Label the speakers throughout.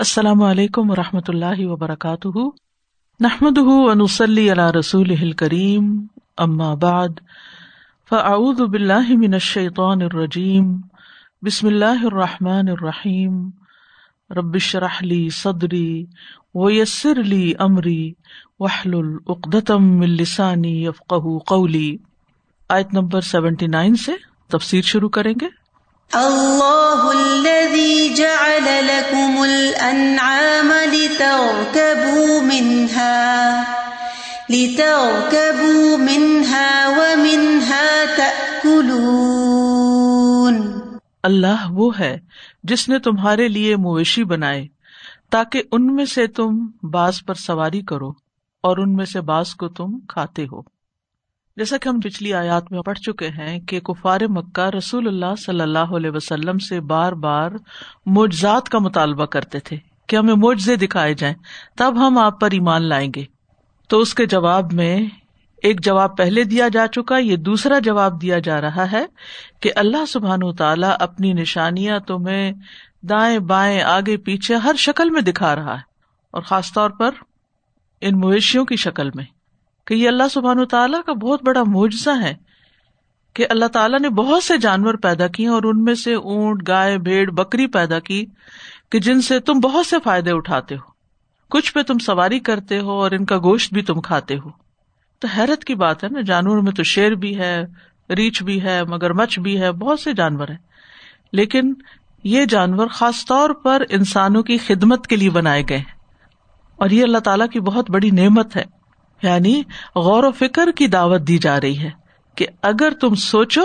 Speaker 1: السلام علیکم و رحمۃ اللہ وبرکاتہ۔ نحمد ونسلی علی رسول کریم اما بعد، فاعوذ باللہ من الشیطان الرجیم، بسم اللہ الرحمٰن الرحیم۔ ربش رحلی صدری ویسر علی عمری وحل العقدم السانی افقہ قولی۔ آیت نمبر سیونٹی نائن سے تفسیر شروع کریں گے۔
Speaker 2: اللہ الذي جعل لكم الانعام لتركبوا منها لتركبوا منها ومنها تأكلون
Speaker 1: اللہ وہ ہے جس نے تمہارے لیے مویشی بنائے، تاکہ ان میں سے تم باز پر سواری کرو اور ان میں سے باز کو تم کھاتے ہو۔ جیسا کہ ہم پچھلی آیات میں پڑھ چکے ہیں کہ کفار مکہ رسول اللہ صلی اللہ علیہ وسلم سے بار بار معجزات کا مطالبہ کرتے تھے کہ ہمیں معجزے دکھائے جائیں، تب ہم آپ پر ایمان لائیں گے۔ تو اس کے جواب میں ایک جواب پہلے دیا جا چکا، یہ دوسرا جواب دیا جا رہا ہے کہ اللہ سبحان تعالیٰ اپنی نشانیاں تمہیں دائیں بائیں آگے پیچھے ہر شکل میں دکھا رہا ہے، اور خاص طور پر ان مویشیوں کی شکل میں۔ کہ یہ اللہ سبحان تعالیٰ کا بہت بڑا معجزہ ہے کہ اللہ تعالیٰ نے بہت سے جانور پیدا کیے اور ان میں سے اونٹ، گائے، بھیڑ، بکری پیدا کی کہ جن سے تم بہت سے فائدے اٹھاتے ہو۔ کچھ پہ تم سواری کرتے ہو اور ان کا گوشت بھی تم کھاتے ہو۔ تو حیرت کی بات ہے نا، جانور میں تو شیر بھی ہے، ریچھ بھی ہے، مگر مچھ بھی ہے، بہت سے جانور ہیں۔ لیکن یہ جانور خاص طور پر انسانوں کی خدمت کے لیے بنائے گئے ہیں۔ اور یہ اللہ تعالیٰ کی بہت بڑی نعمت ہے۔ یعنی غور و فکر کی دعوت دی جا رہی ہے کہ اگر تم سوچو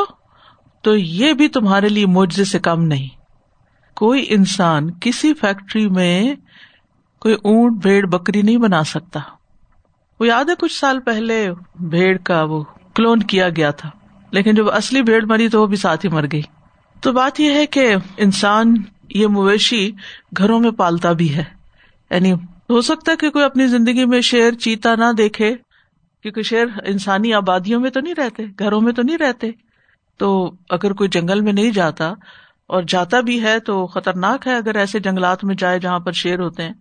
Speaker 1: تو یہ بھی تمہارے لیے معجزے سے کم نہیں۔ کوئی انسان کسی فیکٹری میں کوئی اونٹ، بھیڑ، بکری نہیں بنا سکتا۔ وہ یاد ہے کچھ سال پہلے بھیڑ کا وہ کلون کیا گیا تھا، لیکن جب اصلی بھیڑ مری تو وہ بھی ساتھ ہی مر گئی۔ تو بات یہ ہے کہ انسان یہ مویشی گھروں میں پالتا بھی ہے۔ یعنی ہو سکتا ہے کہ کوئی اپنی زندگی میں شیر چیتا نہ دیکھے، کیونکہ شیر انسانی آبادیوں میں تو نہیں رہتے، گھروں میں تو نہیں رہتے۔ تو اگر کوئی جنگل میں نہیں جاتا اور جاتا بھی ہے تو خطرناک ہے اگر ایسے جنگلات میں جائے جہاں پر شیر ہوتے ہیں۔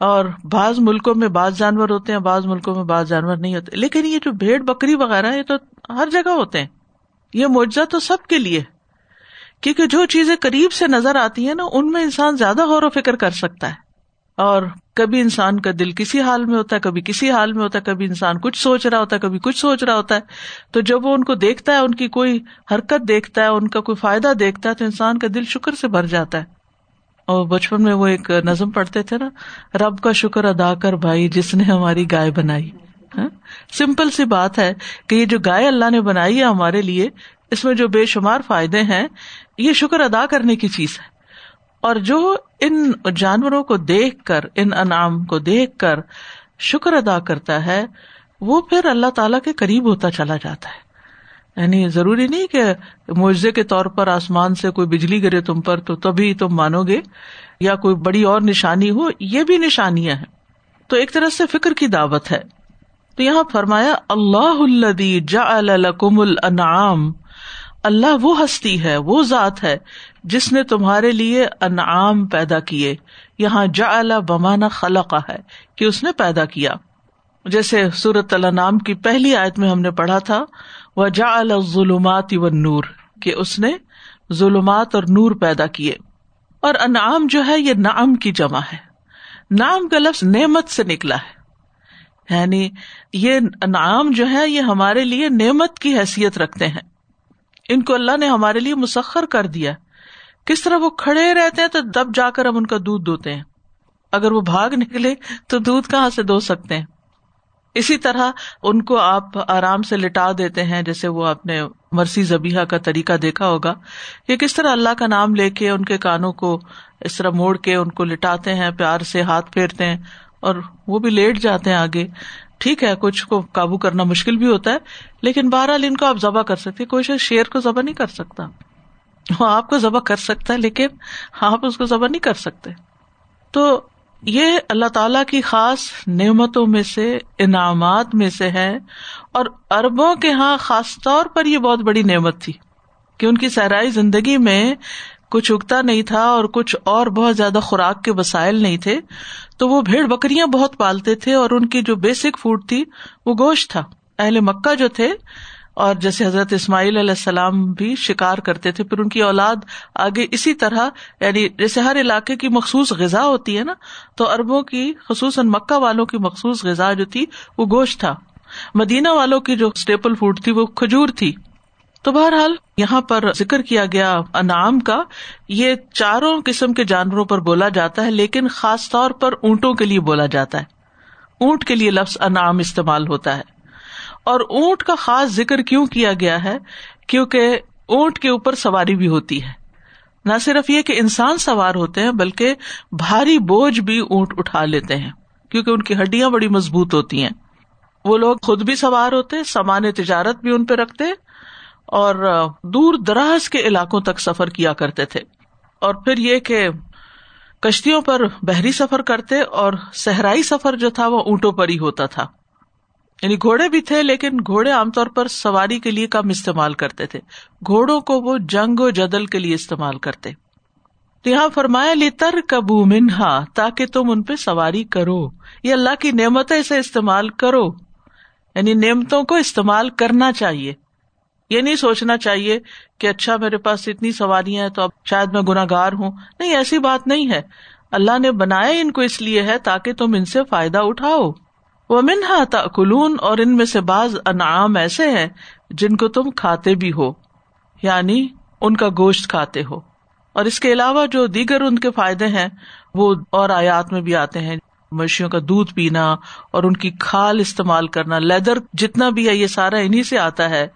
Speaker 1: اور بعض ملکوں میں بعض جانور ہوتے ہیں، بعض ملکوں میں بعض جانور نہیں ہوتے۔ لیکن یہ جو بھیڑ، بکری وغیرہ یہ تو ہر جگہ ہوتے ہیں۔ یہ معجزہ تو سب کے لیے کیونکہ جو چیزیں قریب سے نظر آتی ہیں نا، ان میں انسان زیادہ غور و فکر کر سکتا ہے۔ اور کبھی انسان کا دل کسی حال میں ہوتا ہے، کبھی کسی حال میں ہوتا ہے، کبھی انسان کچھ سوچ رہا ہوتا ہے، کبھی کچھ سوچ رہا ہوتا ہے۔ تو جب وہ ان کو دیکھتا ہے، ان کی کوئی حرکت دیکھتا ہے، ان کا کوئی فائدہ دیکھتا ہے، تو انسان کا دل شکر سے بھر جاتا ہے۔ اور بچپن میں وہ ایک نظم پڑھتے تھے نا، رب کا شکر ادا کر بھائی، جس نے ہماری گائے بنائی۔ ہاں؟ سمپل سی بات ہے کہ یہ جو گائے اللہ نے بنائی ہے ہمارے لیے، اس میں جو بے شمار فائدے ہیں، یہ شکر ادا کرنے کی چیز ہے۔ اور جو ان جانوروں کو دیکھ کر، ان انعام کو دیکھ کر شکر ادا کرتا ہے، وہ پھر اللہ تعالی کے قریب ہوتا چلا جاتا ہے۔ یعنی ضروری نہیں کہ معاوضے کے طور پر آسمان سے کوئی بجلی گرے تم پر تو تبھی تم مانو گے یا کوئی بڑی اور نشانی ہو، یہ بھی نشانیاں ہیں۔ تو ایک طرح سے فکر کی دعوت ہے۔ تو یہاں فرمایا، اللہ الدی جا الکم الانعام اللہ وہ ہستی ہے، وہ ذات ہے جس نے تمہارے لیے انعام پیدا کیے۔ یہاں جا بمانا خلقا ہے کہ اس نے پیدا کیا۔ جیسے سورت اللہ نام کی پہلی آیت میں ہم نے پڑھا تھا وہ جا ظلمات و نور کہ اس نے ظلمات اور نور پیدا کیے۔ اور انعام جو ہے، یہ نام کی جمع ہے۔ نام کا لفظ نعمت سے نکلا ہے۔ یعنی یہ انعام جو ہے، یہ ہمارے لیے نعمت کی حیثیت رکھتے ہیں۔ ان کو اللہ نے ہمارے لیے مسخر کر دیا کس طرح وہ کھڑے رہتے ہیں تو دب جا کر ہم ان کا دودھ دھوتے ہیں۔ اگر وہ بھاگ نکلے تو دودھ کہاں سے دھو سکتے ہیں؟ اسی طرح ان کو آپ آرام سے لٹا دیتے ہیں، جیسے وہ اپنے مرسی زبیحہ کا طریقہ دیکھا ہوگا۔ کہ کس طرح اللہ کا نام لے کے ان کے کانوں کو اس طرح موڑ کے ان کو لٹاتے ہیں، پیار سے ہاتھ پھیرتے ہیں اور وہ بھی لیٹ جاتے ہیں آگے۔ ٹھیک ہے، کچھ کو قابو کرنا مشکل بھی ہوتا ہے، لیکن بہرحال ان کو آپ ذبح کر سکتے کوئی شخص شیر کو ذبح نہیں کر سکتا۔ وہ آپ کو ذبح کر سکتا ہے، لیکن آپ اس کو ذبح نہیں کر سکتے۔ تو یہ اللہ تعالی کی خاص نعمتوں میں سے، انعامات میں سے ہے۔ اور اربوں کے یہاں خاص طور پر یہ بہت بڑی نعمت تھی کہ ان کی صحرائی زندگی میں کچھ اگتا نہیں تھا اور کچھ اور بہت زیادہ خوراک کے وسائل نہیں تھے۔ تو وہ بھیڑ بکریاں بہت پالتے تھے اور ان کی جو بیسک فوڈ تھی وہ گوشت تھا۔ اہل مکہ جو تھے اور جیسے حضرت اسماعیل علیہ السلام بھی شکار کرتے تھے، پھر ان کی اولاد آگے اسی طرح یعنی جیسے ہر علاقے کی مخصوص غذا ہوتی ہے نا، تو اربوں کی، خصوصاً مکہ والوں کی مخصوص غذا جو تھی وہ گوشت تھا۔ مدینہ والوں کی جو اسٹیپل فوڈ تھی وہ کھجور تھی۔ تو بہرحال یہاں پر ذکر کیا گیا انعام کا، یہ چاروں قسم کے جانوروں پر بولا جاتا ہے، لیکن خاص طور پر اونٹوں کے لیے بولا جاتا ہے۔ اونٹ کے لیے لفظ انعام استعمال ہوتا ہے۔ اور اونٹ کا خاص ذکر کیوں کیا گیا ہے؟ کیونکہ اونٹ کے اوپر سواری بھی ہوتی ہے۔ نہ صرف یہ کہ انسان سوار ہوتے ہیں، بلکہ بھاری بوجھ بھی اونٹ اٹھا لیتے ہیں، کیونکہ ان کی ہڈیاں بڑی مضبوط ہوتی ہیں۔ وہ لوگ خود بھی سوار ہوتے، سامان تجارت بھی ان پہ رکھتے اور دور دراز کے علاقوں تک سفر کیا کرتے تھے۔ اور پھر یہ کہ کشتیوں پر بحری سفر کرتے اور صحرائی سفر جو تھا وہ اونٹوں پر ہی ہوتا تھا۔ یعنی گھوڑے بھی تھے لیکن گھوڑے عام طور پر سواری کے لیے کم استعمال کرتے تھے۔ گھوڑوں کو وہ جنگ و جدل کے لیے استعمال کرتے۔ تو یہاں فرمایا، لی تر کبو منہا، تاکہ تم ان پہ سواری کرو۔ یہ اللہ کی نعمت اسے استعمال کرو۔ یعنی نعمتوں کو استعمال کرنا چاہیے۔ یہ نہیں سوچنا چاہیے کہ اچھا میرے پاس اتنی سواریاں ہیں تو اب شاید میں گناگار ہوں۔ نہیں، ایسی بات نہیں ہے۔ اللہ نے بنایا ان کو اس لیے ہے تاکہ تم ان سے فائدہ اٹھاؤ۔ وہ منہا تلون اور ان میں سے بعض انعام ایسے ہیں جن کو تم کھاتے بھی ہو۔ یعنی ان کا گوشت کھاتے ہو۔ اور اس کے علاوہ جو دیگر ان کے فائدے ہیں، وہ اور آیات میں بھی آتے ہیں۔ مویشیوں کا دودھ پینا اور ان کی کھال استعمال کرنا، لیدر جتنا بھی ہے، یہ سارا انہیں سے آتا ہے۔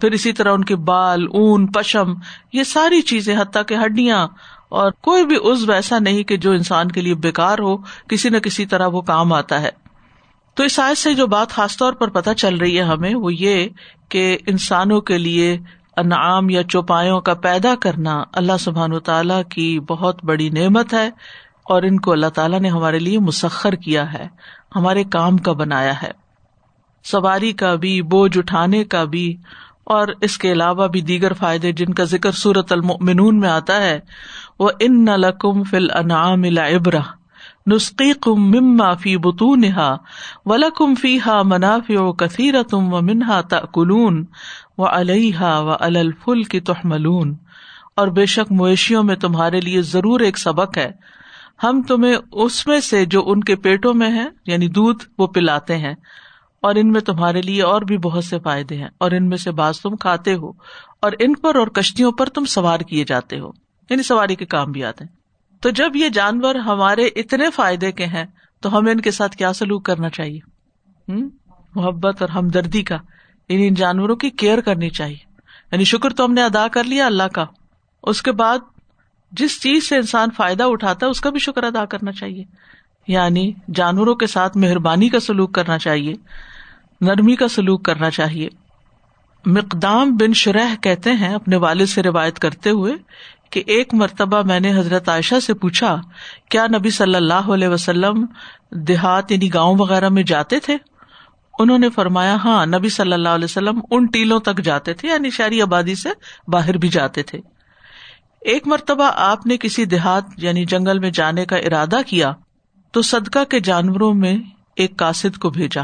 Speaker 1: پھر اسی طرح ان کے بال، اون، پشم، یہ ساری چیزیں، حتیٰ کہ ہڈیاں اور کوئی بھی عزو ایسا نہیں کہ جو انسان کے لیے بےکار ہو، کسی نہ کسی طرح وہ کام آتا ہے۔ تو اس سائز سے جو بات خاص طور پر پتہ چل رہی ہے ہمیں، وہ یہ کہ انسانوں کے لیے انعام یا چوپایوں کا پیدا کرنا اللہ سبحان و تعالی کی بہت بڑی نعمت ہے۔ اور ان کو اللہ تعالیٰ نے ہمارے لیے مسخر کیا ہے، ہمارے کام کا بنایا ہے۔ سواری کا بھی، بوجھ اٹھانے کا بھی، اور اس کے علاوہ بھی دیگر فائدے جن کا ذکر سورت المنون میں آتا ہے، وہ ان نہ لکم فل انعام ابرا نسخی کم مما فی بتون ہا ولکم فی ہا منافی و کثیر تم و منہا تلون و علیہ و الفل کی تحملون۔ اور بے شک مویشیوں میں تمہارے لیے ضرور ایک سبق ہے۔ ہم تمہیں اس میں سے جو ان کے پیٹوں میں ہے یعنی دودھ، وہ پلاتے ہیں۔ اور ان میں تمہارے لیے اور بھی بہت سے فائدے ہیں۔ اور ان میں سے بعض تم کھاتے ہو۔ اور ان پر اور کشتیوں پر تم سوار کیے جاتے ہو۔ یعنی سواری کے کام بھی آتے ہیں۔ تو جب یہ جانور ہمارے اتنے فائدے کے ہیں، تو ہمیں ان کے ساتھ کیا سلوک کرنا چاہیے؟ محبت اور ہمدردی کا۔ یعنی ان جانوروں کی کیئر کرنی چاہیے۔ یعنی شکر تو ہم نے ادا کر لیا اللہ کا۔ اس کے بعد جس چیز سے انسان فائدہ اٹھاتا ہے، اس کا بھی شکر ادا کرنا چاہیے۔ یعنی جانوروں کے ساتھ مہربانی کا سلوک کرنا چاہیے، نرمی کا سلوک کرنا چاہیے۔ مقدام بن شرح کہتے ہیں، اپنے والد سے روایت کرتے ہوئے کہ ایک مرتبہ میں نے حضرت عائشہ سے پوچھا، کیا نبی صلی اللہ علیہ وسلم دیہات یعنی گاؤں وغیرہ میں جاتے تھے؟ انہوں نے فرمایا ہاں نبی صلی اللہ علیہ وسلم ان ٹیلوں تک جاتے تھے یعنی شہری آبادی سے باہر بھی جاتے تھے۔ ایک مرتبہ آپ نے کسی دیہات یعنی جنگل میں جانے کا ارادہ کیا تو صدقہ کے جانوروں میں ایک کاسد کو بھیجا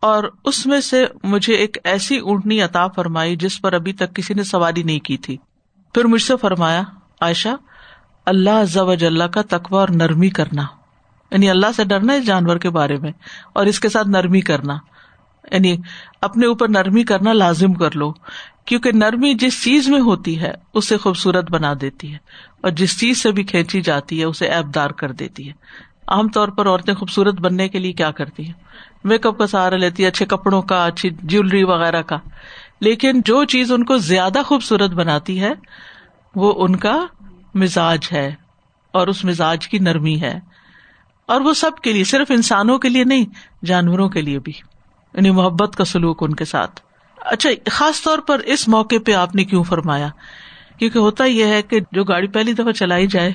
Speaker 1: اور اس میں سے مجھے ایک ایسی اونٹنی عطا فرمائی جس پر ابھی تک کسی نے سواری نہیں کی تھی۔ پھر مجھ سے فرمایا، عائشہ، اللہ ضوج اللہ کا تقوا اور نرمی کرنا۔ یعنی اللہ سے ڈرنا اس جانور کے بارے میں اور اس کے ساتھ نرمی کرنا۔ یعنی اپنے اوپر نرمی کرنا لازم کر لو، کیونکہ نرمی جس چیز میں ہوتی ہے، اسے خوبصورت بنا دیتی ہے، اور جس چیز سے بھی کھینچی جاتی ہے، اسے ایبدار کر دیتی ہے۔ عام طور پر عورتیں خوبصورت بننے کے لیے کیا کرتی ہیں؟ میک اپ کا سہارا لیتی ہے اچھے کپڑوں کا، اچھی جیولری وغیرہ کا۔ لیکن جو چیز ان کو زیادہ خوبصورت بناتی ہے، وہ ان کا مزاج ہے، اور اس مزاج کی نرمی ہے۔ اور وہ سب کے لیے، صرف انسانوں کے لیے نہیں، جانوروں کے لیے بھی۔ یعنی محبت کا سلوک ان کے ساتھ۔ اچھا خاص طور پر اس موقع پہ آپ نے کیوں فرمایا؟ کیونکہ ہوتا یہ ہے کہ جو گاڑی پہلی دفعہ چلائی جائے،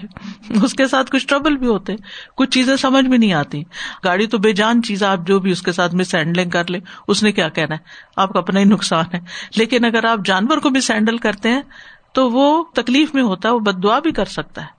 Speaker 1: اس کے ساتھ کچھ ٹربل بھی ہوتے، کچھ چیزیں سمجھ میں نہیں آتی۔ گاڑی تو بے جان چیز آپ جو بھی اس کے ساتھ مس ہینڈلنگ کر لیں، اس نے کیا کہنا ہے؟ آپ کا اپنا ہی نقصان ہے۔ لیکن اگر آپ جانور کو بھی سینڈل کرتے ہیں، تو وہ تکلیف میں ہوتا ہے، وہ بد دعا بھی کر سکتا ہے۔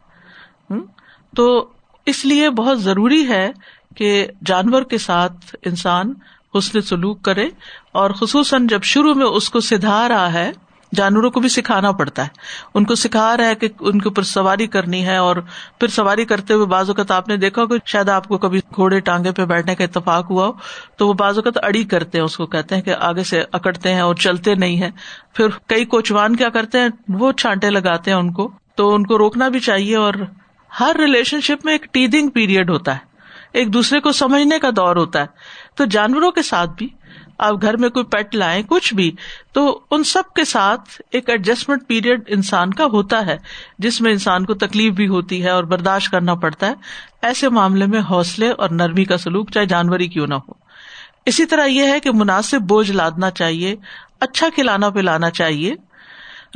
Speaker 1: تو اس لیے بہت ضروری ہے کہ جانور کے ساتھ انسان حسن سلوک کرے اور خصوصاً جب شروع میں اس کو سدھا رہا ہے، جانوروں کو بھی سکھانا پڑتا ہے۔ ان کو سکھا رہا ہے کہ ان کے اوپر سواری کرنی ہے اور پھر سواری کرتے ہوئے بعض اوقات آپ نے دیکھا کہ شاید آپ کو کبھی گھوڑے ٹانگے پہ بیٹھنے کا اتفاق ہوا ہو، تو وہ بعض اوقات اڑی کرتے ہیں، اس کو کہتے ہیں کہ آگے سے اکڑتے ہیں اور چلتے نہیں ہے پھر کئی کوچوان کیا کرتے ہیں، وہ چھانٹے لگاتے ہیں ان کو۔ تو ان کو روکنا بھی چاہیے اور ہر ریلیشن شپ میں ایک ٹیدنگ پیریڈ ہوتا ہے۔ ایک دوسرے کو سمجھنے کا دور ہوتا ہے۔ تو جانوروں کے ساتھ بھی، آپ گھر میں کوئی پیٹ لائیں، کچھ بھی، تو ان سب کے ساتھ ایک ایڈجسٹمنٹ پیریڈ انسان کا ہوتا ہے، جس میں انسان کو تکلیف بھی ہوتی ہے اور برداشت کرنا پڑتا ہے۔ ایسے معاملے میں حوصلے اور نرمی کا سلوک چاہے جانور ہی کیوں نہ ہو۔ اسی طرح یہ ہے کہ مناسب بوجھ لادنا چاہیے اچھا کھلانا پلانا چاہیے۔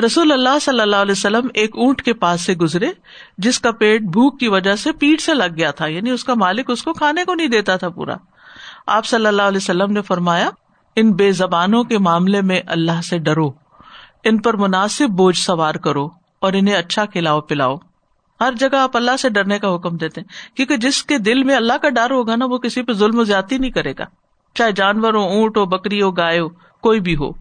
Speaker 1: رسول اللہ صلی اللہ علیہ وسلم ایک اونٹ کے پاس سے گزرے، جس کا پیٹ بھوک کی وجہ سے پیٹ سے لگ گیا تھا یعنی اس کا مالک اس کو کھانے کو نہیں دیتا تھا پورا۔ آپ صلی اللہ علیہ وسلم نے فرمایا، ان بے زبانوں کے معاملے میں اللہ سے ڈرو۔ ان پر مناسب بوجھ سوار کرو اور انہیں اچھا کھلاؤ پلاؤ۔ ہر جگہ آپ اللہ سے ڈرنے کا حکم دیتے ہیں، کیونکہ جس کے دل میں اللہ کا ڈر ہوگا نا، وہ کسی پہ ظلم و زیادتی نہیں کرے گا۔ چاہے جانور ہو اونٹ ہو بکری ہو گائے ہو کوئی بھی ہو۔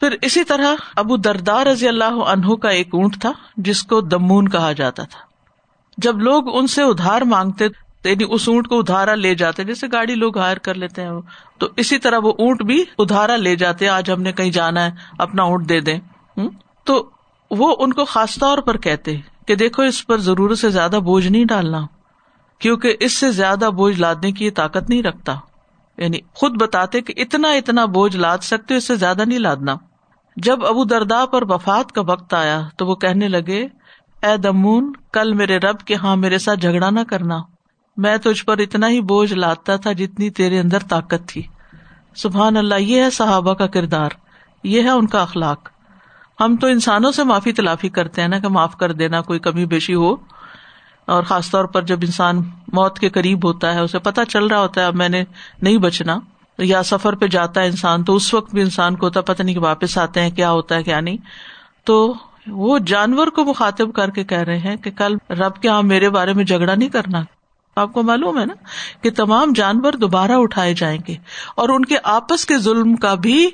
Speaker 1: پھر اسی طرح ابو دردار رضی اللہ عنہ کا ایک اونٹ تھا، جس کو دمون کہا جاتا تھا۔ جب لوگ ان سے ادھار مانگتے یعنی اس اونٹ کو ادھارا لے جاتے جیسے گاڑی لوگ ہائر کر لیتے ہیں۔ تو اسی طرح وہ اونٹ بھی ادھارا لے جاتے آج ہم نے کہیں جانا ہے، اپنا اونٹ دے دیں۔ تو وہ ان کو خاص طور پر کہتے کہ دیکھو، اس پر ضرورت سے زیادہ بوجھ نہیں ڈالنا، کیونکہ اس سے زیادہ بوجھ لادنے کی یہ طاقت نہیں رکھتا۔ یعنی خود بتاتے کہ اتنا اتنا بوجھ لاد سکتے اس سے زیادہ نہیں لادنا۔ جب ابو دردا پر وفات کا وقت آیا تو وہ کہنے لگے، اے دمون، کل میرے رب کے ہاں میرے ساتھ جھگڑا نہ کرنا۔ میں تجھ پر اتنا ہی بوجھ لاتا تھا جتنی تیرے اندر طاقت تھی۔ سبحان اللہ، یہ ہے صحابہ کا کردار، یہ ہے ان کا اخلاق۔ ہم تو انسانوں سے معافی تلافی کرتے ہیں نا کہ معاف کر دینا، کوئی کمی بیشی ہو۔ اور خاص طور پر جب انسان موت کے قریب ہوتا ہے، اسے پتا چل رہا ہوتا ہے، اب میں نے نہیں بچنا۔ یا سفر پہ جاتا ہے انسان، تو اس وقت بھی انسان کو ہوتا پتہ نہیں کہ واپس آتے ہیں، کیا ہوتا ہے، کیا نہیں۔ تو وہ جانور کو مخاطب کر کے کہہ رہے ہیں کہ کل رب کے ہاں میرے بارے میں جھگڑا نہیں کرنا۔ آپ کو معلوم ہے نا کہ تمام جانور دوبارہ اٹھائے جائیں گے اور ان کے آپس کے ظلم کا بھی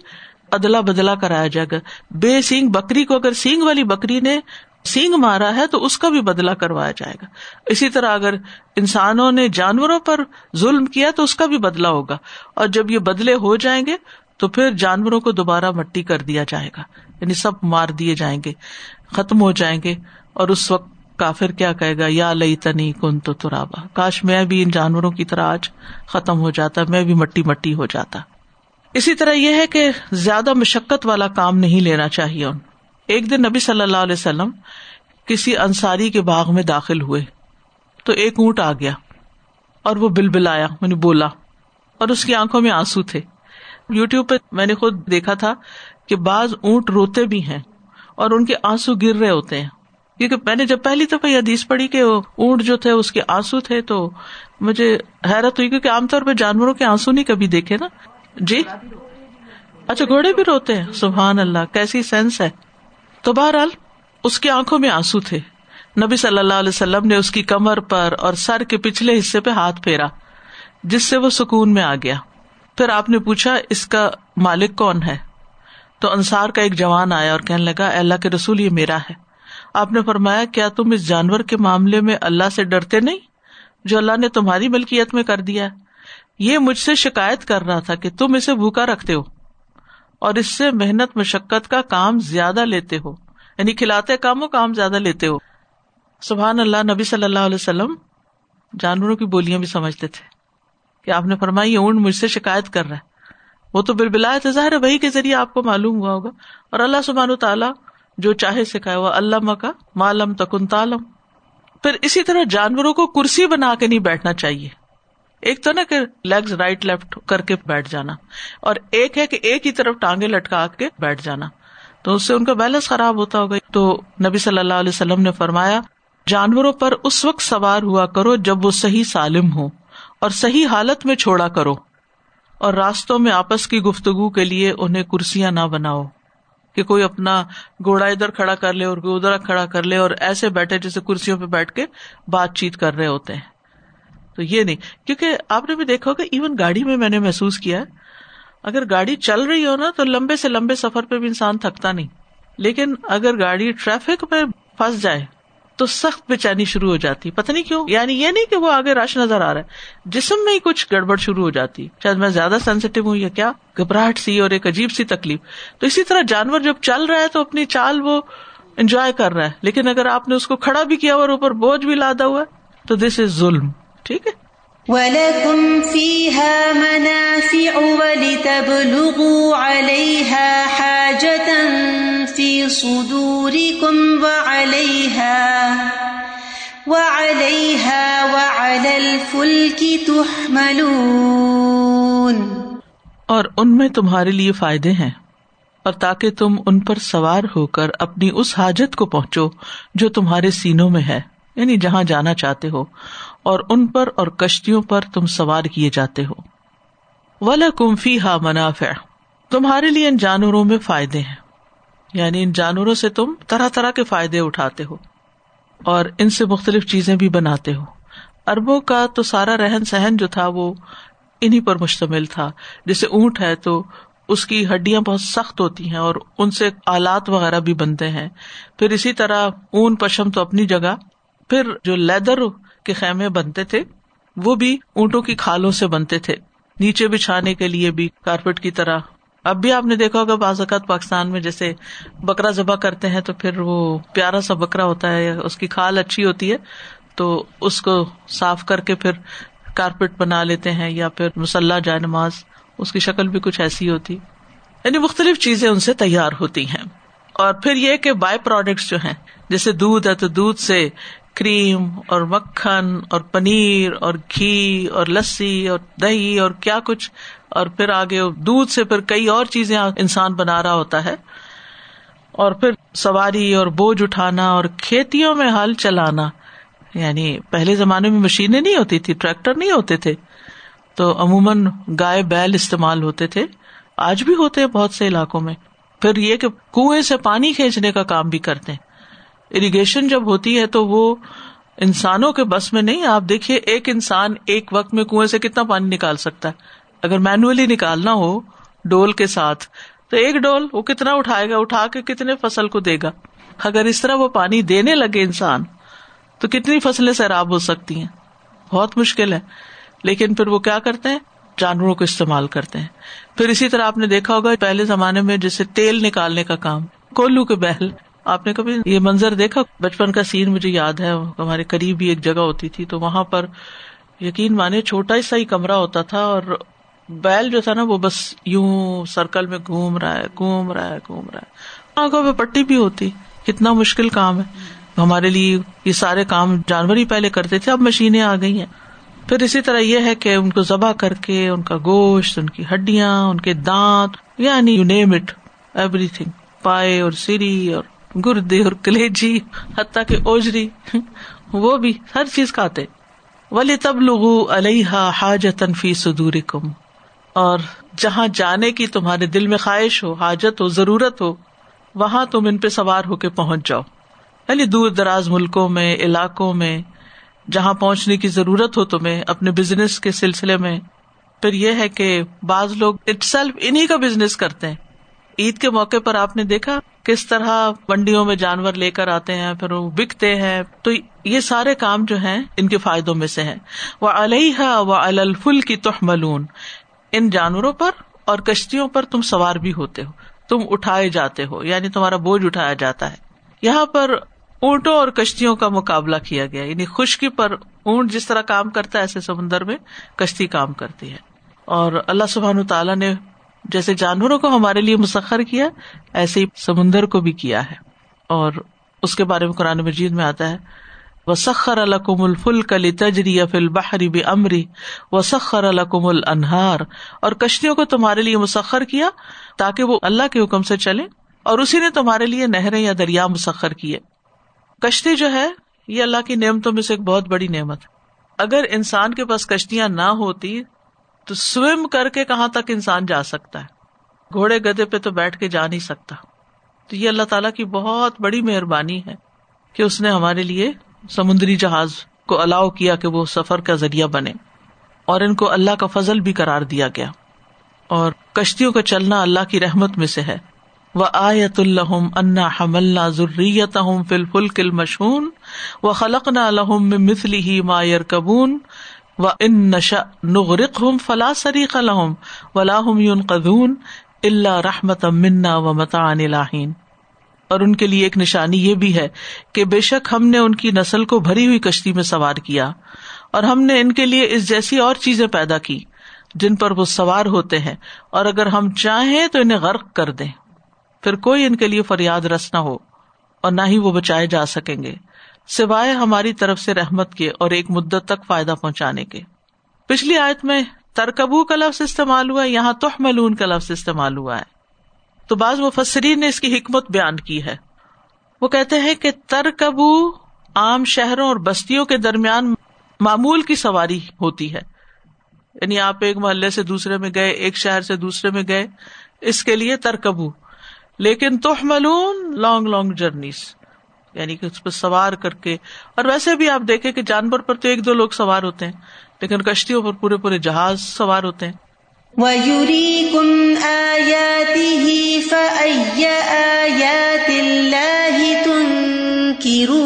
Speaker 1: ادلا بدلا کرایا جائے گا۔ بے سینگ بکری کو اگر سینگ والی بکری نے سینگ مارا ہے تو اس کا بھی بدلا کروایا جائے گا۔ اسی طرح اگر انسانوں نے جانوروں پر ظلم کیا تو اس کا بھی بدلا ہوگا۔ اور جب یہ بدلے ہو جائیں گے تو پھر جانوروں کو دوبارہ مٹی کر دیا جائے گا۔ یعنی سب مار دیے جائیں گے، ختم ہو جائیں گے اور اس وقت کافر کیا کہے گا، یا لئی تنی کن تو ترابا۔ کاش میں بھی ان جانوروں کی طرح آج ختم ہو جاتا، میں بھی مٹی مٹی ہو جاتا۔ اسی طرح یہ ہے کہ زیادہ مشقت والا کام نہیں لینا چاہیے ان۔ ایک دن نبی صلی اللہ علیہ وسلم کسی انصاری کے باغ میں داخل ہوئے۔ تو ایک اونٹ آ گیا اور وہ بل بل آیا میں نے بولا۔ اور اس کی آنکھوں میں آنسو تھے۔ یو ٹیوب پہ میں نے خود دیکھا تھا کہ بعض اونٹ روتے بھی ہیں اور ان کے آنسو گر رہے ہوتے ہیں۔ کیونکہ میں نے جب پہلی دفعہ یہ حدیث پڑھی کہ وہ اونٹ جو تھے، اس کے آنسو تھے، تو مجھے حیرت ہوئی کیونکہ عام طور پہ جانوروں کے آنسو نہیں کبھی دیکھے نا۔ جی؟ اچھا گھوڑے بھی روتے ہیں۔ سبحان اللہ، کیسی سینس ہے۔ تو بہرحال، اس کی آنکھوں میں آنسو تھے۔ نبی صلی اللہ علیہ وسلم نے اس کی کمر پر اور سر کے پچھلے حصے پہ ہاتھ پھیرا، جس سے وہ سکون میں آ گیا۔ پھر آپ نے پوچھا، اس کا مالک کون ہے؟ تو انصار کا ایک جوان آیا اور کہنے لگا اللہ کے رسول، یہ میرا ہے۔ آپ نے فرمایا، کیا تم اس جانور کے معاملے میں اللہ سے ڈرتے نہیں جو اللہ نے تمہاری ملکیت میں کر دیا؟ یہ مجھ سے شکایت کر رہا تھا کہ تم اسے بھوکا رکھتے ہو اور اس سے محنت، مشقت کا کام زیادہ لیتے ہو یعنی کھلاتے کاموں کام زیادہ لیتے ہو۔ سبحان اللہ، نبی صلی اللہ علیہ وسلم جانوروں کی بولیاں بھی سمجھتے تھے کہ آپ نے فرمائی یہ اونٹ مجھ سے شکایت کر رہا ہے۔ وہ تو بل بلا ظاہر وہی کے ذریعے آپ کو معلوم ہوا ہوگا۔ اور اللہ سبحان و تعالیٰ جو چاہے سکھائے، وہ اللہ کا معلوم تکن تالم پھر اسی طرح جانوروں کو کرسی بنا کے نہیں بیٹھنا چاہیے۔ ایک تو نا کہ لیگز رائٹ لیفٹ کر کے بیٹھ جانا۔ اور ایک ہے کہ ایک ہی طرف ٹانگے لٹکا کے بیٹھ جانا۔ تو اس سے ان کا بیلنس خراب ہوتا ہوگا۔ تو نبی صلی اللہ علیہ وسلم نے فرمایا، جانوروں پر اس وقت سوار ہوا کرو جب وہ صحیح سالم ہو اور صحیح حالت میں چھوڑا کرو۔ اور راستوں میں آپس کی گفتگو کے لیے انہیں کرسیاں نہ بناؤ۔ کہ کوئی اپنا گھوڑا ادھر کھڑا کر لے اور کوئی ادھر کھڑا کر لے اور ایسے بیٹھے جیسے کرسیوں پہ بیٹھ کے بات چیت کر رہے ہوتے ہیں۔ تو یہ نہیں، کیونکہ آپ نے بھی دیکھا ہوگا ایون گاڑی میں میں نے محسوس کیا ہے، اگر گاڑی چل رہی ہو نا، تو لمبے سے لمبے سفر پہ بھی انسان تھکتا نہیں۔ لیکن اگر گاڑی ٹریفک میں پھنس جائے تو سخت بے چینی شروع ہو جاتی۔ پتہ نہیں کیوں؟ یعنی یہ نہیں کہ وہ آگے رش نظر آ رہا ہے۔ جسم میں ہی کچھ گڑبڑ شروع ہو جاتی۔ شاید میں زیادہ سینسیٹیو ہوں یا کیا؟ گھبراہٹ سی اور ایک عجیب سی تکلیف۔ تو اسی طرح جانور جب چل رہا ہے تو اپنی چال وہ انجوائے کر رہا ہے۔ لیکن اگر آپ نے اس کو کھڑا بھی کیا اور اوپر بوجھ بھی لادا ہوا ہے تو دس از ظلم۔ ٹھیک ہے؟
Speaker 2: وَلَكُمْ فِيهَا مَنَافِعُ وَلِتَبْلُغُوا عَلَيْهَا حَاجَةً صُدُورِكُمْ وَعَلَيْهَا وَعَلَيْهَا وَعَلَى الْفُلْكِ تُحْمَلُونَ
Speaker 1: اور ان میں تمہارے لیے فائدے ہیں، اور تاکہ تم ان پر سوار ہو کر اپنی اس حاجت کو پہنچو جو تمہارے سینوں میں ہے یعنی جہاں جانا چاہتے ہو، اور ان پر اور کشتیوں پر تم سوار کیے جاتے ہو۔ ولا کمفی ہا منافع۔ تمہارے لیے ان جانوروں میں فائدے ہیں۔ یعنی ان جانوروں سے تم طرح طرح کے فائدے اٹھاتے ہو اور ان سے مختلف چیزیں بھی بناتے ہو۔ اربوں کا تو سارا رہن سہن جو تھا وہ انہیں پر مشتمل تھا۔ جیسے اونٹ ہے تو اس کی ہڈیاں بہت سخت ہوتی ہیں اور ان سے آلات وغیرہ بھی بنتے ہیں۔ پھر اسی طرح اون پشم تو اپنی جگہ۔ پھر جو لیدر کے خیمے بنتے تھے، وہ بھی اونٹوں کی کھالوں سے بنتے تھے۔ نیچے بچھانے کے لیے بھی کارپیٹ کی طرح اب بھی آپ نے دیکھا ہوگا بعض اوقات پاکستان میں جیسے بکرا ذبح کرتے ہیں تو پھر وہ پیارا سا بکرا ہوتا ہے اس کی کھال اچھی ہوتی ہے تو اس کو صاف کر کے پھر کارپیٹ بنا لیتے ہیں یا پھر مسلح جائے نماز، اس کی شکل بھی کچھ ایسی ہوتی۔ یعنی مختلف چیزیں ان سے تیار ہوتی ہیں۔ اور پھر یہ کہ بائی پروڈکٹس جو ہیں، جیسے دودھ ہے تو دودھ سے کریم اور مکھن اور پنیر اور گھی اور لسی اور دہی اور کیا کچھ اور پھر آگے دودھ سے پھر کئی اور چیزیں انسان بنا رہا ہوتا ہے۔ اور پھر سواری اور بوجھ اٹھانا اور کھیتیوں میں ہل چلانا۔ یعنی پہلے زمانے میں مشینیں نہیں ہوتی تھی، ٹریکٹر نہیں ہوتے تھے۔ تو عموماً گائے بیل استعمال ہوتے تھے۔ آج بھی ہوتے ہیں بہت سے علاقوں میں۔ پھر یہ کہ کنویں سے پانی کھینچنے کا کام بھی کرتے ہیں۔ اریگیشن جب ہوتی ہے تو وہ انسانوں کے بس میں نہیں، آپ دیکھیے ایک انسان ایک وقت میں کنویں سے کتنا پانی نکال سکتا ہے۔ اگر مینولی نکالنا ہو ڈول کے ساتھ، تو ایک ڈول وہ کتنا اٹھائے گا؟ اٹھا کے کتنے فصل کو دے گا؟ اگر اس طرح وہ پانی دینے لگے انسان، تو کتنی فصلیں سیراب ہو سکتی ہیں؟ بہت مشکل ہے۔ لیکن پھر وہ کیا کرتے ہیں؟ جانوروں کو استعمال کرتے ہیں۔ پھر اسی طرح آپ نے دیکھا ہوگا پہلے زمانے میں جیسے تیل نکالنے کا کام، کولو کے بہل آپ نے کبھی یہ منظر دیکھا؟ بچپن کا سین مجھے یاد ہے، ہمارے قریب ہی ایک جگہ ہوتی تھی، تو وہاں پر یقین مانے چھوٹا سا ہی کمرہ ہوتا تھا اور بیل جو تھا نا وہ بس یوں سرکل میں گھوم رہا ہے، گھوم رہا ہے، گھوم رہا ہے۔ آنکھوں پہ پٹی بھی ہوتی۔ کتنا مشکل کام ہے۔ ہمارے لیے یہ سارے کام جانور ہی پہلے کرتے تھے، اب مشینیں آ گئی ہیں۔ پھر اسی طرح یہ ہے کہ ان کو ذبح کر کے ان کا گوشت، ان کی ہڈیاں، ان کے دانت یعنی you name it everything پائے اور سری اور گردے اور کلیجی، حتیٰ کہ اوجری، وہ بھی ہر چیز کھاتے۔ ولی تب لوگ علیہ حاجت فی صدور کم اور جہاں جانے کی تمہارے دل میں خواہش ہو، حاجت ہو، ضرورت ہو، وہاں تم ان پہ سوار ہو کے پہنچ جاؤ۔ یعنی دور دراز ملکوں میں، علاقوں میں، جہاں پہنچنے کی ضرورت ہو تمہیں، اپنے بزنس کے سلسلے میں۔ پھر یہ ہے کہ بعض لوگ اٹ سیلف انہیں کا بزنس کرتے ہیں۔ عید کے موقع پر آپ نے دیکھا کس طرح منڈیوں میں جانور لے کر آتے ہیں، پھر وہ بکتے ہیں۔ تو یہ سارے کام جو ہیں ان کے فائدوں میں سے ہیں۔ وہ علیہ و الفل کی ملون ان جانوروں پر اور کشتیوں پر تم سوار بھی ہوتے ہو۔ تم اٹھائے جاتے ہو یعنی تمہارا بوجھ اٹھایا جاتا ہے۔ یہاں پر اونٹوں اور کشتیوں کا مقابلہ کیا گیا یعنی خشکی پر اونٹ جس طرح کام کرتا ہے، ایسے سمندر میں کشتی کام کرتی ہے۔ اور اللہ سبحان تعالیٰ نے جیسے جانوروں کو ہمارے لیے مسخر کیا، ایسے ہی سمندر کو بھی کیا ہے۔ اور اس کے بارے میں قرآن مجید میں آتا ہے وہ سخر القم الفل کلی تجری فل بحری بھی امری و سخر القم النہار اور کشتیوں کو تمہارے لیے مسخر کیا تاکہ وہ اللہ کے حکم سے چلے اور اسی نے تمہارے لیے نہریں یا دریا مسخر کیے۔ کشتی جو ہے، یہ اللہ کی نعمتوں میں سے ایک بہت بڑی نعمت۔ اگر انسان کے پاس کشتیاں نہ ہوتی، تو سوئم کر کے کہاں تک انسان جا سکتا ہے؟ گھوڑے گدے پہ تو بیٹھ کے جا نہیں سکتا۔ تو یہ اللہ تعالیٰ کی بہت بڑی مہربانی ہے کہ اس نے ہمارے لیے سمندری جہاز کو الاؤ کیا کہ وہ سفر کا ذریعہ بنے اور ان کو اللہ کا فضل بھی قرار دیا گیا۔ اور کشتیوں کا چلنا اللہ کی رحمت میں سے ہے۔ وہ آیت الحم انا حمل ضروریت فل فل کل مشہون و خلق نہ الحم مثلی ہی مایر کبون و ان نشا نغرق ہم فلا سریق الحم ولاحم یون قدون اللہ رحمت منا و متا لاہین اور ان کے لیے ایک نشانی یہ بھی ہے کہ بے شک ہم نے ان کی نسل کو بھری ہوئی کشتی میں سوار کیا اور ہم نے ان کے لیے اس جیسی اور چیزیں پیدا کی جن پر وہ سوار ہوتے ہیں اور اگر ہم چاہیں تو انہیں غرق کر دیں۔ پھر کوئی ان کے لیے فریاد رس نہ ہو اور نہ ہی وہ بچائے جا سکیں گے، سوائے ہماری طرف سے رحمت کے اور ایک مدت تک فائدہ پہنچانے کے۔ پچھلی آیت میں ترکبو کا لفظ استعمال ہوا، یہاں توحملون کا لفظ استعمال ہوا ہے۔ تو بعض مفسرین نے اس کی حکمت بیان کی ہے۔ وہ کہتے ہیں کہ ترکبو عام شہروں اور بستیوں کے درمیان معمول کی سواری ہوتی ہے۔ یعنی آپ ایک محلے سے دوسرے میں گئے، ایک شہر سے دوسرے میں گئے، اس کے لیے ترکبو۔ لیکن توحملون لانگ لانگ جرنیز یعنی کہ اس پہ سوار کر کے۔ اور ویسے بھی آپ دیکھیں کہ جانور پر تو ایک دو لوگ سوار ہوتے ہیں، لیکن کشتیوں پر پورے پورے جہاز سوار ہوتے ہیں۔
Speaker 2: وَيُرِيكُمْ آيَاتِهِ فَأَيَّ آيَاتِ اللَّهِ تُنْكِرُونَ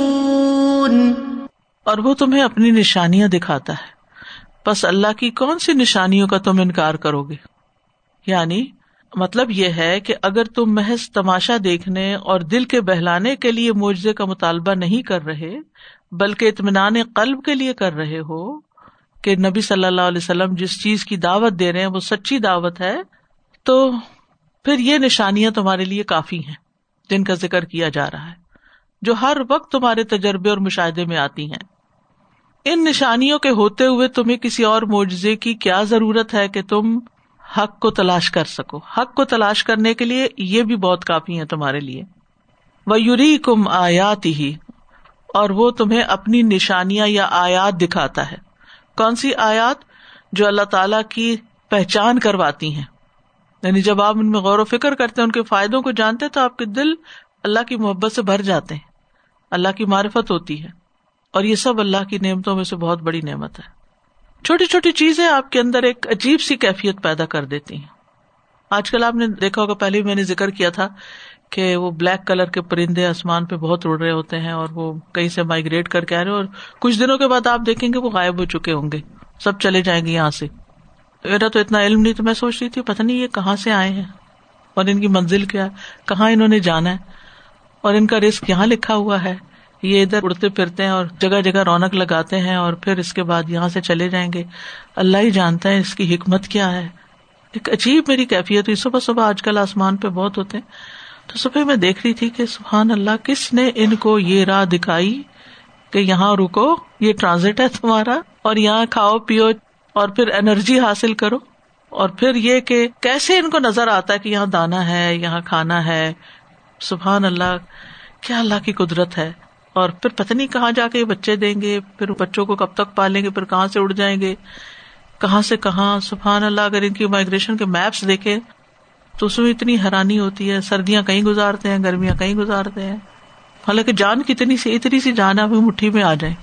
Speaker 1: اور وہ تمہیں اپنی نشانیاں دکھاتا ہے۔ بس اللہ کی کون سی نشانیوں کا تم انکار کرو گے؟ یعنی مطلب یہ ہے کہ اگر تم محض تماشا دیکھنے اور دل کے بہلانے کے لیے معجزے کا مطالبہ نہیں کر رہے، بلکہ اطمینان قلب کے لیے کر رہے ہو کہ نبی صلی اللہ علیہ وسلم جس چیز کی دعوت دے رہے ہیں، وہ سچی دعوت ہے، تو پھر یہ نشانیاں تمہارے لیے کافی ہیں، جن کا ذکر کیا جا رہا ہے، جو ہر وقت تمہارے تجربے اور مشاہدے میں آتی ہیں۔ ان نشانیوں کے ہوتے ہوئے تمہیں کسی اور معجزے کی کیا ضرورت ہے کہ تم حق کو تلاش کر سکو۔ حق کو تلاش کرنے کے لیے یہ بھی بہت کافی ہے تمہارے لیے۔ وہ یوری کم آیات ہی اور وہ تمہیں اپنی نشانیاں یا آیات دکھاتا ہے۔ کون سی آیات جو اللہ تعالی کی پہچان کرواتی ہیں؟ یعنی جب آپ ان میں غور و فکر کرتے ہیں، ان کے فائدوں کو جانتے تو آپ کے دل اللہ کی محبت سے بھر جاتے ہیں۔ اللہ کی معرفت ہوتی ہے۔ اور یہ سب اللہ کی نعمتوں میں سے بہت بڑی نعمت ہے۔ چھوٹی چھوٹی چیزیں آپ کے اندر ایک عجیب سی کیفیت پیدا کر دیتی ہیں۔ آج کل آپ نے دیکھا ہوگا، پہلے میں نے ذکر کیا تھا کہ وہ بلیک کلر کے پرندے آسمان پہ بہت اڑ رہے ہوتے ہیں اور وہ کہیں سے مائگریٹ کر کے آ رہے اور کچھ دنوں کے بعد آپ دیکھیں گے وہ غائب ہو چکے ہوں گے۔ سب چلے جائیں گے یہاں سے۔ میرا تو اتنا علم نہیں تو میں سوچ رہی تھی پتا نہیں یہ کہاں سے آئے ہیں اور ان کی منزل کیا کہاں انہوں نے جانا ہے؟ اور ان کا رسک یہاں لکھا ہوا ہے۔ یہ ادھر اڑتے پھرتے ہیں اور جگہ جگہ رونق لگاتے ہیں اور پھر اس کے بعد یہاں سے چلے جائیں گے۔ اللہ ہی جانتا ہے اس کی حکمت کیا ہے۔ ایک عجیب میری کیفیت ہوئی۔ صبح صبح آج کل آسمان پہ بہت ہوتے ہیں۔ تو صبح میں دیکھ رہی تھی کہ سبحان اللہ، کس نے ان کو یہ راہ دکھائی کہ یہاں رکو، یہ ٹرانزٹ ہے تمہارا، اور یہاں کھاؤ، پیو، اور پھر انرجی حاصل کرو۔ اور پھر یہ کہ کیسے ان کو نظر آتا ہے کہ یہاں دانا ہے، یہاں کھانا ہے۔ سبحان اللہ، کیا اللہ کی قدرت ہے؟ اور پھر پتہ نہیں کہاں جا کے بچے دیں گے، پھر بچوں کو کب تک پالیں گے، پھر کہاں سے اڑ جائیں گے؟ کہاں سے کہاں؟ سبحان اللہ، اگر ان کی مائگریشن کے میپس دیکھے تو اس میں اتنی حیرانی ہوتی ہے، سردیاں کہیں گزارتے ہیں، گرمیاں کہیں گزارتے ہیں۔ حالانکہ جان کتنی سی، اتنی سی جان ابھی مٹھی میں آ جائے۔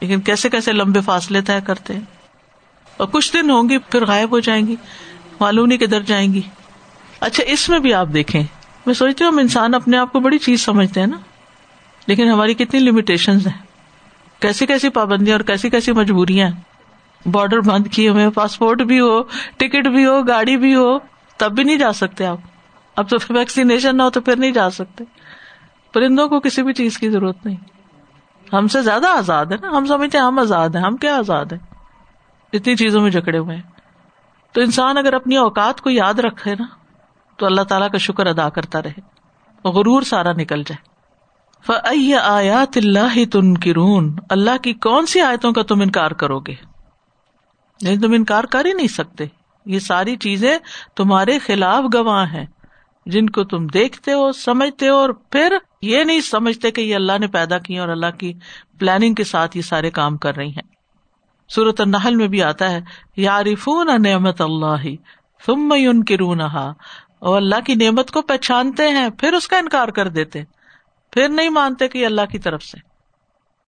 Speaker 1: لیکن کیسے کیسے لمبے فاصلے طے کرتے ہیں۔ اور کچھ دن ہوں گی پھر غائب ہو جائیں گی معلوم نہیں کدھر جائیں گی۔ اچھا اس میں بھی آپ دیکھیں۔ میں سوچتی ہوں ہم انسان اپنے آپ کو بڑی چیز سمجھتے ہیں نا۔ لیکن ہماری کتنی لمیٹیشن ہیں۔ کیسی کیسی پابندیاں اور کیسی کیسی مجبوریاں بارڈر بند کی، ہمیں پاسپورٹ بھی ہو ٹکٹ بھی ہو، گاڑی بھی ہو۔ تب بھی نہیں جا سکتے آپ۔ اب تو ویکسینیشن نہ ہو تو پھر نہیں جا سکتے۔ پرندوں کو کسی بھی چیز کی ضرورت نہیں۔ ہم سے زیادہ آزاد ہے نا۔ ہم سمجھتے ہیں ہم آزاد ہیں۔ ہم کیا آزاد ہیں؟ اتنی چیزوں میں جکڑے ہوئے ہیں۔ تو انسان اگر اپنی اوقات کو یاد رکھے نا، تو اللہ تعالیٰ کا شکر ادا کرتا رہے۔ غرور سارا نکل جائے۔ آیات اللہ تن کرون اللہ کی کون سی آیتوں کا تم انکار کرو گے؟ نہیں، تم انکار کر ہی نہیں سکتے۔ یہ ساری چیزیں تمہارے خلاف گواہ ہیں۔ جن کو تم دیکھتے ہو، سمجھتے ہو اور پھر یہ نہیں سمجھتے کہ یہ اللہ نے پیدا کی اور اللہ کی پلاننگ کے ساتھ یہ سارے کام کر رہی ہیں۔ صورت النحل میں بھی آتا ہے یارفون نعمت اللہ تم ان کے رونہا اور اللہ کی نعمت کو پہچانتے ہیں، پھر اس کا انکار کر دیتے۔ پھر نہیں مانتے کہ اللہ کی طرف سے۔